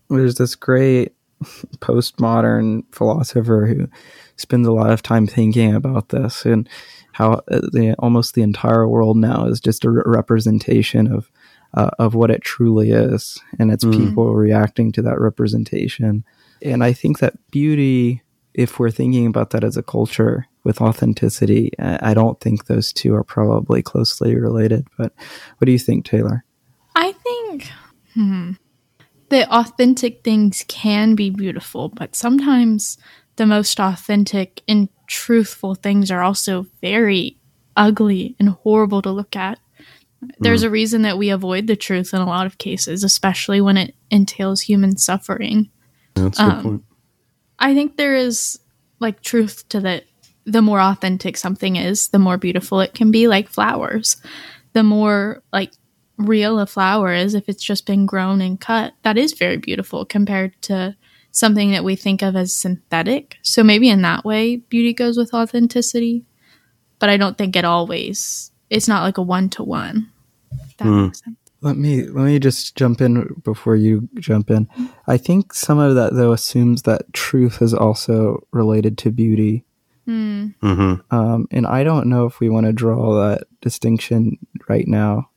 there's this great postmodern philosopher who spends a lot of time thinking about this and how uh, the, almost the entire world now is just a re- representation of uh, of what it truly is, and it's mm. people reacting to that representation. And I think that beauty, if we're thinking about that as a culture with authenticity, I don't think those two are probably closely related. But what do you think, Taylor? I think hmm, the authentic things can be beautiful, but sometimes the most authentic and truthful things are also very ugly and horrible to look at. There's mm. a reason that we avoid the truth in a lot of cases, especially when it entails human suffering. That's a good um, point. I think there is like truth to that. The more authentic something is, the more beautiful it can be, like flowers. The more like real a flower is, if it's just been grown and cut, that is very beautiful compared to something that we think of as synthetic. So maybe in that way, beauty goes with authenticity. But I don't think it always. It's not like a one to one. That mm. makes sense. Let me let me just jump in before you jump in. I think some of that though assumes that truth is also related to beauty. Mm. Mm-hmm. Um, and I don't know if we want to draw that distinction right now.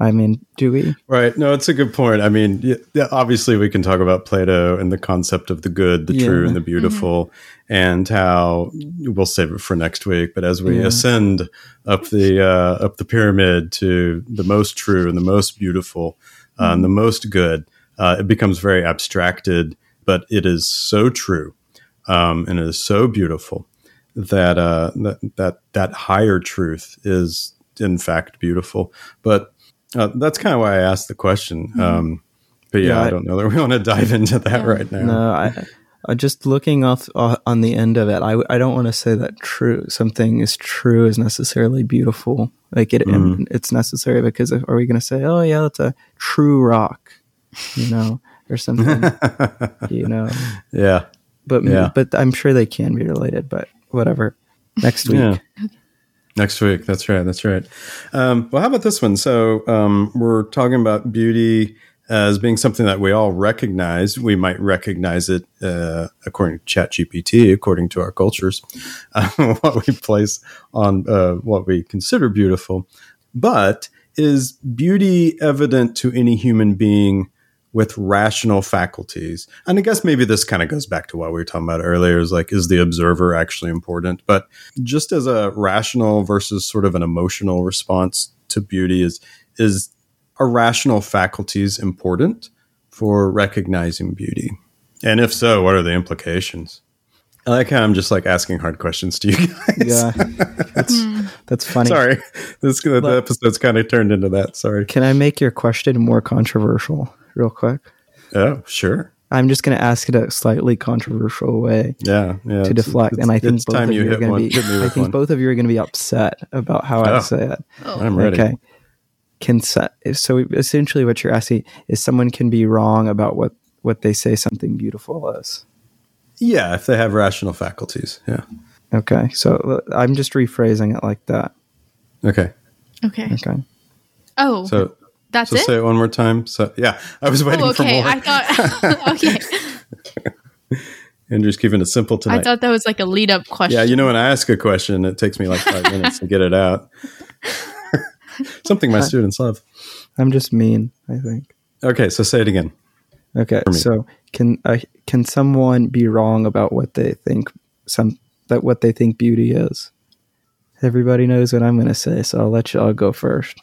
I mean, do we? Right. No, it's a good point. I mean, yeah, obviously, we can talk about Plato and the concept of the good, the yeah. true, and the beautiful, mm-hmm. and how we'll save it for next week. But as we yeah. ascend up the uh, up the pyramid to the most true and the most beautiful uh, mm-hmm. and the most good, uh, it becomes very abstracted. But it is so true, um, and it is so beautiful that uh, that that that higher truth is in fact beautiful. But uh, that's kind of why I asked the question. Mm-hmm. Um, but yeah, yeah I, I, don't know that we want to dive into that yeah. right now. No, I, I just looking off uh, on the end of it. I, I don't want to say that true something is true is necessarily beautiful. Like it, mm. it's necessary because if, are we going to say, oh yeah, that's a true rock, you know, or something, you know? Yeah. But yeah. but I'm sure they can be related. But whatever. Next week. Yeah. Next week. That's right. That's right. Um, well, how about this one? So um, we're talking about beauty as being something that we all recognize. We might recognize it uh, according to ChatGPT, according to our cultures, uh, what we place on uh, what we consider beautiful. But is beauty evident to any human being with rational faculties. And I guess maybe this kind of goes back to what we were talking about earlier is like, is the observer actually important? But just as a rational versus sort of an emotional response to beauty is, is are rational faculties important for recognizing beauty? And if so, what are the implications? I like how I'm just like asking hard questions to you guys. Yeah, that's that's funny. Sorry, this the episode's kind of turned into that. Sorry. Can I make your question more controversial? Real quick? Oh, sure. I'm just going to ask it a slightly controversial way Yeah, yeah. to deflect, it's- and I think it's both time of you, are going to be. I think one. both of you are going to be upset about how Oh. I say it. I'm ready. Okay. Can so so essentially what you're asking is someone can be wrong about what what they say something beautiful is. Yeah, if they have rational faculties. Yeah. Okay. So uh, I'm just rephrasing it like that. Okay. Okay. Okay. Oh, So that's so it. say it one more time. So yeah, I was waiting oh, for okay. more. I thought. okay. Andrew's keeping it simple tonight. I thought that was like a lead up question. yeah, you know when I ask a question, it takes me like five minutes to get it out. Something my students love. I'm just mean, I think. Okay, so say it again. Okay. So can uh, can someone be wrong about what they think some that what they think beauty is? Everybody knows what I'm going to say, so I'll let you all go first.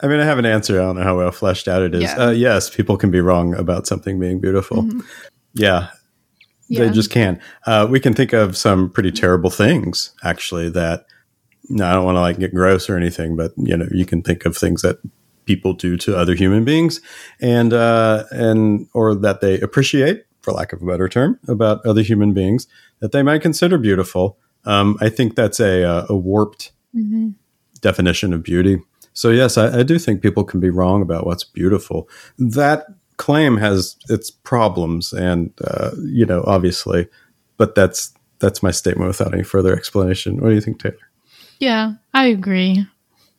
I mean, I have an answer. I don't know how well fleshed out it is. Yeah. Uh, yes, people can be wrong about something being beautiful. Yeah, Yeah. they just can. Uh, we can think of some pretty terrible things, actually. That no, I don't want to like get gross or anything, but you know, you can think of things that people do to other human beings, and uh, and or that they appreciate, for lack of a better term, about other human beings that they might consider beautiful. Um, I think that's a uh, a warped Mhm. definition of beauty. So yes, I, I do think people can be wrong about what's beautiful. That claim has its problems, and uh, you know, obviously, but that's that's my statement without any further explanation. What do you think, Taylor? Yeah, I agree.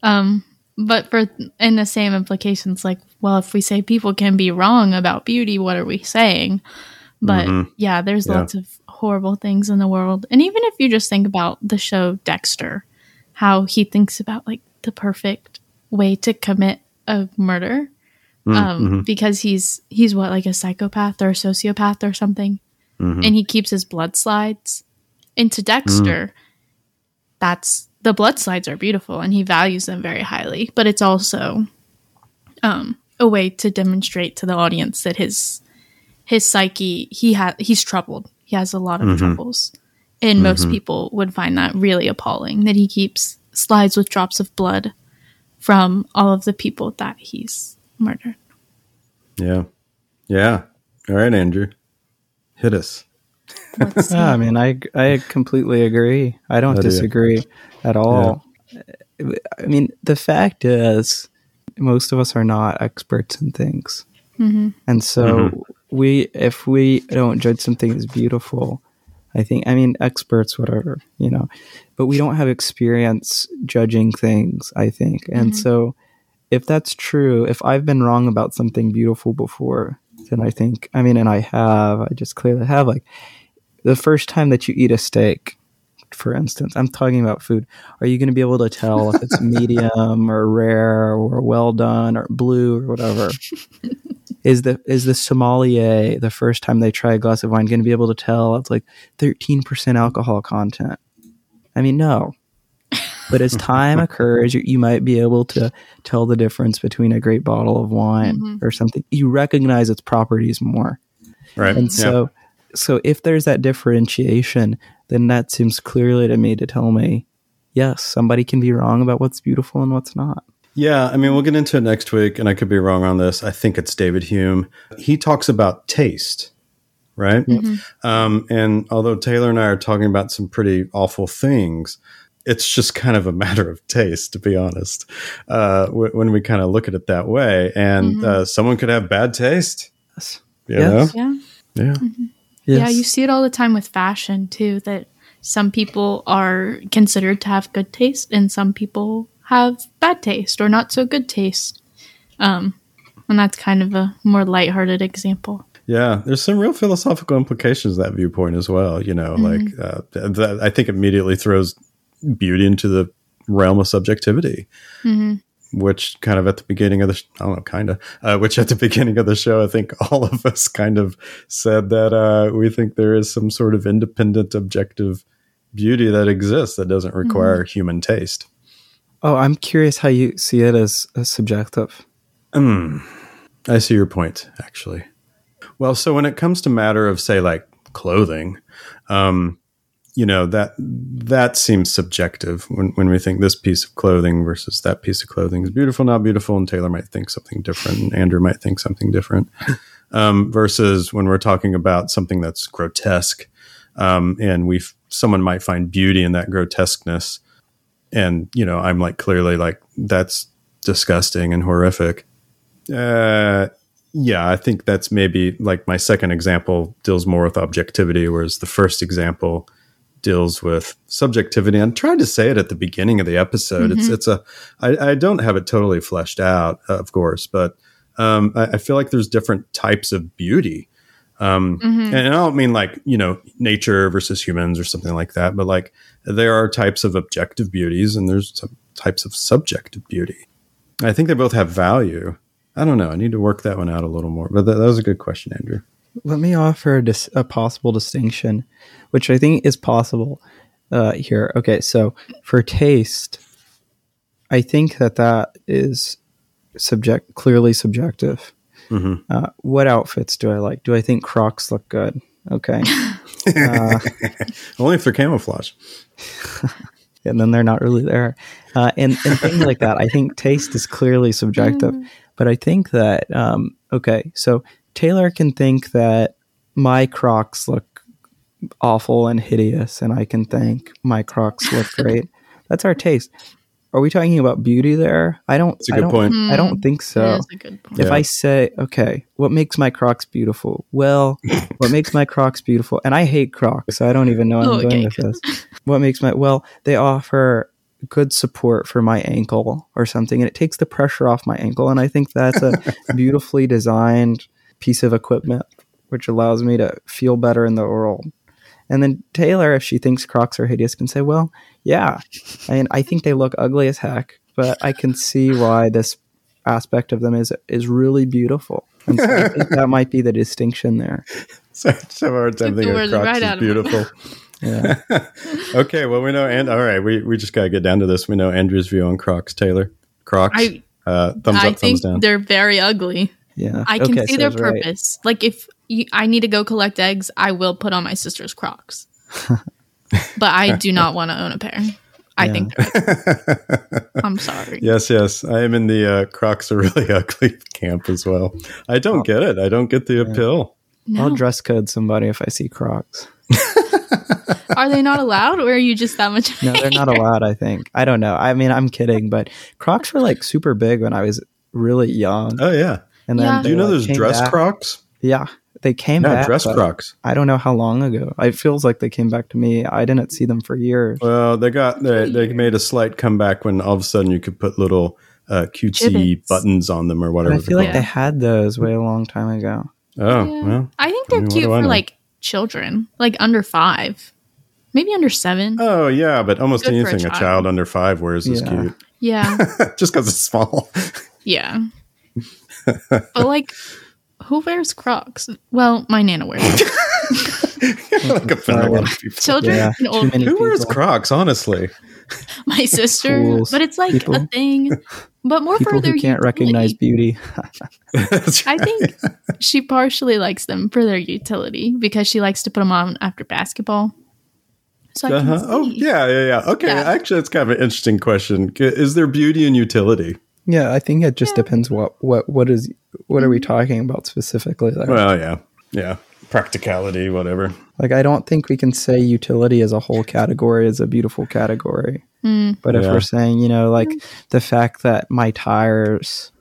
Um, but for in the same implications, like, well, if we say people can be wrong about beauty, what are we saying? But Mhm. yeah, there's Yeah. lots of horrible things in the world. And even if you just think about the show Dexter, how he thinks about like the perfect way to commit a murder. Mm, Um, mhm, because he's he's what, like a psychopath or a sociopath or something mhm. and he keeps his blood slides. Into Dexter, that's the blood slides are beautiful and he values them very highly, but it's also um, a way to demonstrate to the audience that his his psyche he ha- he's troubled. He has a lot of troubles, and most people would find that really appalling that he keeps slides with drops of blood from all of the people that he's murdered. yeah, yeah. All right, Andrew, hit us. Yeah, I mean, I I completely agree. I don't How do disagree at all. I mean, the fact is, most of us are not experts in things, mm-hmm. and so mm-hmm. we, if we don't judge something as beautiful, I think, I mean, experts, whatever, you know, but we don't have experience judging things. I think, and mm-hmm. so if that's true, if I've been wrong about something beautiful before, then I think, I mean, and I have, I just clearly have, like the first time that you eat a steak, for instance, I'm talking about food. Are you going to be able to tell if it's medium or rare or well done or blue or whatever? Is the is the sommelier the first time they try a glass of wine going to be able to tell it's like 13% alcohol content? I mean, no. But as time occurs, you, you might be able to tell the difference between a great bottle of wine mm-hmm. or something. You recognize its properties more. Right. And so, so if there's that differentiation, then that seems clearly to me to tell me, yes, somebody can be wrong about what's beautiful and what's not. Yeah, I mean, we'll get into it next week, and I could be wrong on this. I think it's David Hume. He talks about taste, right? Um, and although Taylor and I are talking about some pretty awful things, it's just kind of a matter of taste, to be honest, uh, w- when we kind of look at it that way. And uh, someone could have bad taste, Yes. you Yes. yeah. know? Yeah. Yes. Yeah, you see it all the time with fashion too. That some people are considered to have good taste, and some people have bad taste or not so good taste. Um, and that's kind of a more lighthearted example. Yeah, there's some real philosophical implications that viewpoint as well. You know, like uh, that, I think immediately throws beauty into the realm of subjectivity, which kind of at the beginning of the sh- I don't know, kind of, uh, which at the beginning of the show, I think all of us kind of said that uh, we think there is some sort of independent, objective beauty that exists that doesn't require human taste. Oh, I'm curious how you see it as, as subjective. I see your point, actually. Well, so when it comes to matter of say like clothing, um, you know that that seems subjective when when we think this piece of clothing versus that piece of clothing is beautiful, not beautiful, and Taylor might think something different, and Andrew might think something different. um, versus when we're talking about something that's grotesque, um, and we someone might find beauty in that grotesqueness, and you know, I'm like clearly like that's disgusting and horrific. Uh, yeah, I think that's maybe like my second example deals more with objectivity, whereas the first example deals with subjectivity. I'm trying to say it at the beginning of the episode. Mm-hmm. It's it's a I, I don't have it totally fleshed out, of course, but um, I, I, feel like there's different types of beauty. Um, mm-hmm. And I don't mean like you know nature versus humans or something like that, but like there are types of objective beauties and there's some types of subjective beauty. I think they both have value. I don't know. I need to work that one out a little more. But that, that was a good question, Andrew. Let me offer a, dis- a possible distinction, which I think is possible uh, here. Okay, so for taste, I think that that is subject clearly subjective. Mm-hmm. Uh, what outfits do I like? Do I think Crocs look good? Okay, uh, only if they're camouflage. and then they're not really there, uh, and and things like that. I think taste is clearly subjective, mm. but I think that um, okay, so Taylor can think that my Crocs look awful and hideous, and I can think my Crocs look great. That's our taste. Are we talking about beauty there? I don't. That's a good I point. I don't think so. If yeah. I say, okay, what makes my Crocs beautiful? Well, what makes my Crocs beautiful? And I hate Crocs, so I don't even know where I'm going with this. What makes my well? They offer good support for my ankle or something, and it takes the pressure off my ankle, and I think that's a beautifully designed piece of equipment, which allows me to feel better in the world. And then Taylor, if she thinks Crocs are hideous, can say, "Well, yeah, I mean, I think they look ugly as heck, but I can see why this aspect of them is is really beautiful." And so I think that might be the distinction there. So, so hard time thinking Crocs right is beautiful. yeah. okay. Well, we know, and all right, we we just gotta get down to this. We know Andrew's view on Crocs. Taylor, Crocs. I, uh, thumbs I up, thumbs down. They're very ugly. Yeah. I can okay, see their purpose. Right. Like if you, I need to go collect eggs, I will put on my sister's Crocs. but I do not want to own a pair. I yeah. think I'm sorry. Yes, yes. I am in the uh, Crocs are really ugly camp as well. I don't oh. get it. I don't get the yeah. appeal. No. I'll dress code somebody if I see Crocs. are they not allowed or are you just that much No, they're not allowed, I think. I don't know. I mean, I'm kidding, but Crocs were like super big when I was really young. Oh yeah. And then yeah. do you know those dress back. Crocs? Yeah, they came yeah, back. dress Crocs. I don't know how long ago. It feels like they came back to me. I didn't see them for years. Well, they got they, they made a slight comeback when all of a sudden you could put little uh, cutesy Jibbits. buttons on them or whatever. But I feel like they had those way a long time ago. Oh, yeah. well. I think they're I mean, cute for like children, like under five, maybe under seven. Oh yeah, but almost Good anything a child. a child. under five wears yeah. is cute. Yeah, just because it's small. yeah but like, who wears Crocs? Well, my nana wears. like a Children yeah, and old Who people. wears Crocs? Honestly, my sister. Fools. But it's like people. a thing. But more people for their who can't utility. recognize beauty. I think she partially likes them for their utility because she likes to put them on after basketball. So uh-huh. Oh yeah, yeah, yeah. Okay, yeah. actually, it's kind of an interesting question. Is there beauty and utility? Yeah, I think it just yeah. depends what what what is what are we mm-hmm. talking about specifically there. Well, yeah. Yeah. Practicality, whatever. Like I don't think we can say utility as a whole category is a beautiful category. Mm. But if yeah. we're saying, you know, like mm. the fact that my tires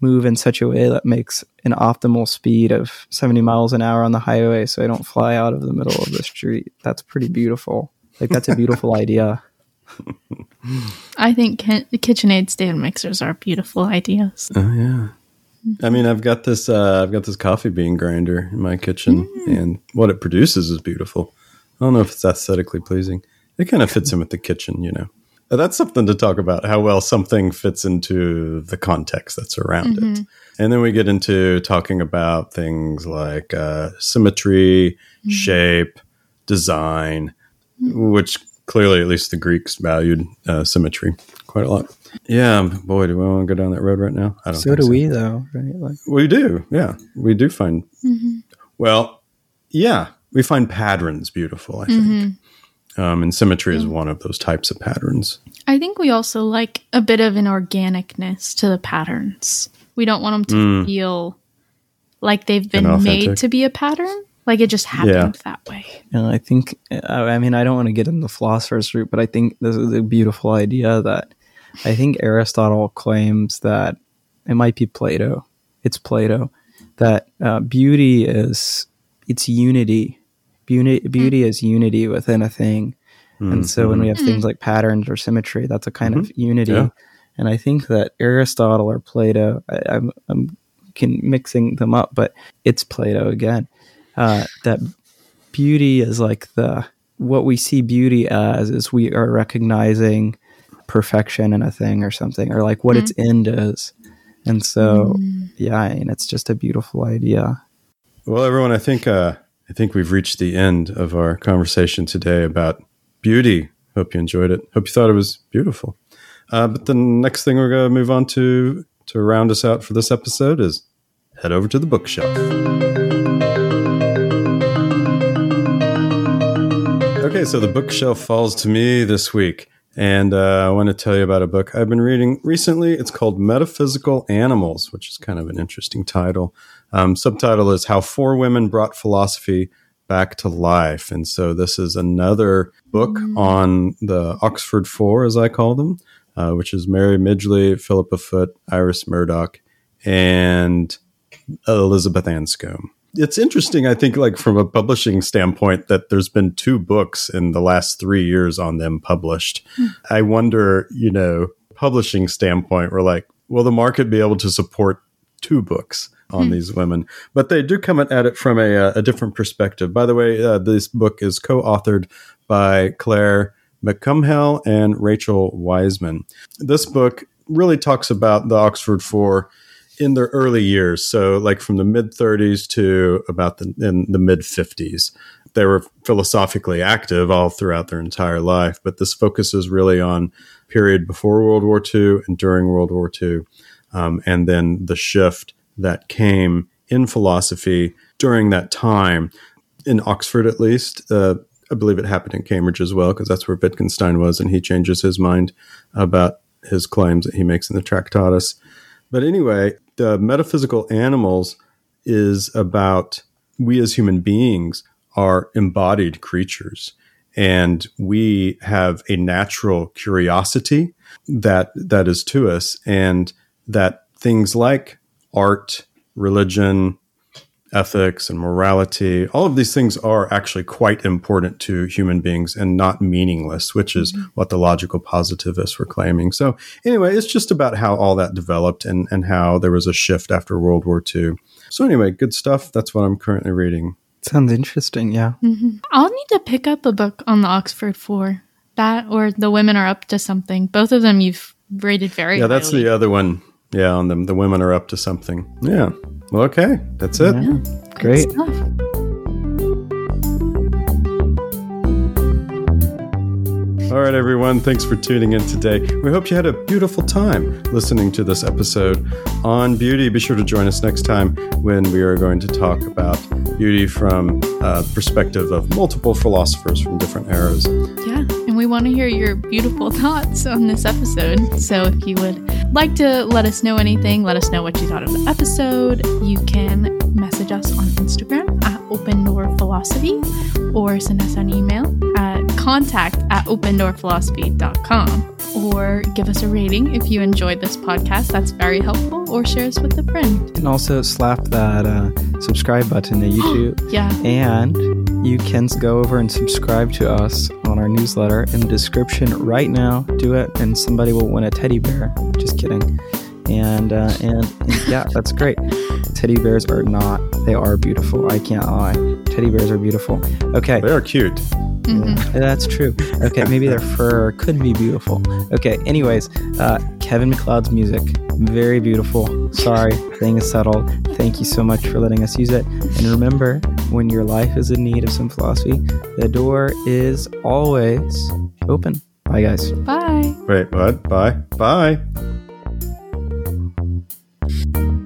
move in such a way that makes an optimal speed of 70 miles an hour on the highway so I don't fly out of the middle of the street, that's pretty beautiful. Like that's a beautiful idea. I think KitchenAid stand mixers are beautiful ideas. Oh yeah. I mean, I've got this. Uh, I've got this coffee bean grinder in my kitchen, mm. and what it produces is beautiful. I don't know if it's aesthetically pleasing. It kind of fits in with the kitchen, you know. Uh, that's something to talk about. How well something fits into the context that's around mm-hmm. it, and then we get into talking about things like uh, symmetry, mm-hmm. shape, design, mm-hmm. which clearly, at least the Greeks valued uh, symmetry quite a lot. Yeah, boy, do we want to go down that road right now? I don't. So do so. we, though, right? Like- we do. Yeah, we do find. Mm-hmm. Well, yeah, we find patterns beautiful. I think, mm-hmm. um, and symmetry is one of those types of patterns. I think we also like a bit of an organicness to the patterns. We don't want them to mm. feel like they've been made to be a pattern. Like it just happened that way. And I think, I I mean, I don't want to get in the philosopher's route, but I think this is a beautiful idea that I think Aristotle claims that it might be Plato. It's Plato that uh, beauty is it's unity. Beauty, mm. beauty is unity within a thing. And so when we mm-hmm. have things mm. like patterns or symmetry, that's a kind of mm-hmm. unity. Yeah. And I think that Aristotle or Plato, I, I'm, I'm can mixing them up, but it's Plato again. Uh, that beauty is like the what we see beauty as is we are recognizing perfection in a thing or something, or like what its end is. And so, yeah, I mean, it's just a beautiful idea. Well, everyone, I think uh, I think we've reached the end of our conversation today about beauty. Hope you enjoyed it. Hope you thought it was beautiful. Uh, but the next thing we're going to move on to to round us out for this episode is head over to the bookshelf. Okay, so the bookshelf falls to me this week. And uh, I want to tell you about a book I've been reading recently. It's called Metaphysical Animals, which is kind of an interesting title. Um, subtitle is How Four Women Brought Philosophy Back to Life. And so this is another book on the Oxford Four, as I call them, uh, which is Mary Midgley, Philippa Foot, Iris Murdoch, and Elizabeth Anscombe. It's interesting, I think, like from a publishing standpoint, that there's been two books in the last three years on them published. I wonder, you know, publishing standpoint, we're like, will the market be able to support two books on these women? But they do come at it from a, uh, a different perspective. By the way, uh, this book is co-authored by Claire McCumhell and Rachael Wiseman. This book really talks about the Oxford Four in their early years, so like from the mid 30s to about the in the mid 50s. They were philosophically active all throughout their entire life, but this focuses really on period before World War II and during World War II, um, and then the shift that came in philosophy during that time in Oxford, at least. Uh, I believe it happened in Cambridge as well, because that's where Wittgenstein was, and he changes his mind about his claims that he makes in the Tractatus. But anyway, the metaphysical animals is about we as human beings are embodied creatures. And we have a natural curiosity that that is to us. And that things like art religion ethics and morality all of these things are actually quite important to human beings and not meaningless which is mm-hmm. what the logical positivists were claiming so anyway it's just about how all that developed and and how there was a shift after world war ii so anyway good stuff that's what i'm currently reading Sounds interesting. Yeah. Mm-hmm. I'll need to pick up a book on the Oxford Four. That or The Women Are Up to Something. Both of them you've rated very yeah that's highly. the other one yeah on them the women are up to something yeah well okay that's it Yeah. Great. All right, everyone. Thanks for tuning in today. We hope you had a beautiful time listening to this episode on beauty. Be sure to join us next time when we are going to talk about beauty from uh, perspective of multiple philosophers from different eras. Yeah, and we want to hear your beautiful thoughts on this episode. So if you would like to let us know anything, let us know what you thought of the episode. You can message us on Instagram at Open Door Philosophy or send us an email at contact at opendoorphilosophy.com or give us a rating if you enjoyed this podcast. That's very helpful. Or share us with a friend. And also slap that uh, subscribe button to YouTube. Yeah. And you can go over and subscribe to us on our newsletter in the description right now. Do it, and somebody will win a teddy bear. Just kidding. And, uh, and and yeah, that's great. Teddy bears are not; they are beautiful. I can't lie. Teddy bears are beautiful. Okay, They are cute. yeah, that's true. Okay, maybe their fur could be beautiful. Okay, anyways, uh, Kevin MacLeod's music, very beautiful. Sorry, thing is settled. Thank you so much for letting us use it. And remember, when your life is in need of some philosophy, the door is always open. Bye, guys. Bye. Wait, what? Bye. Bye. Bye.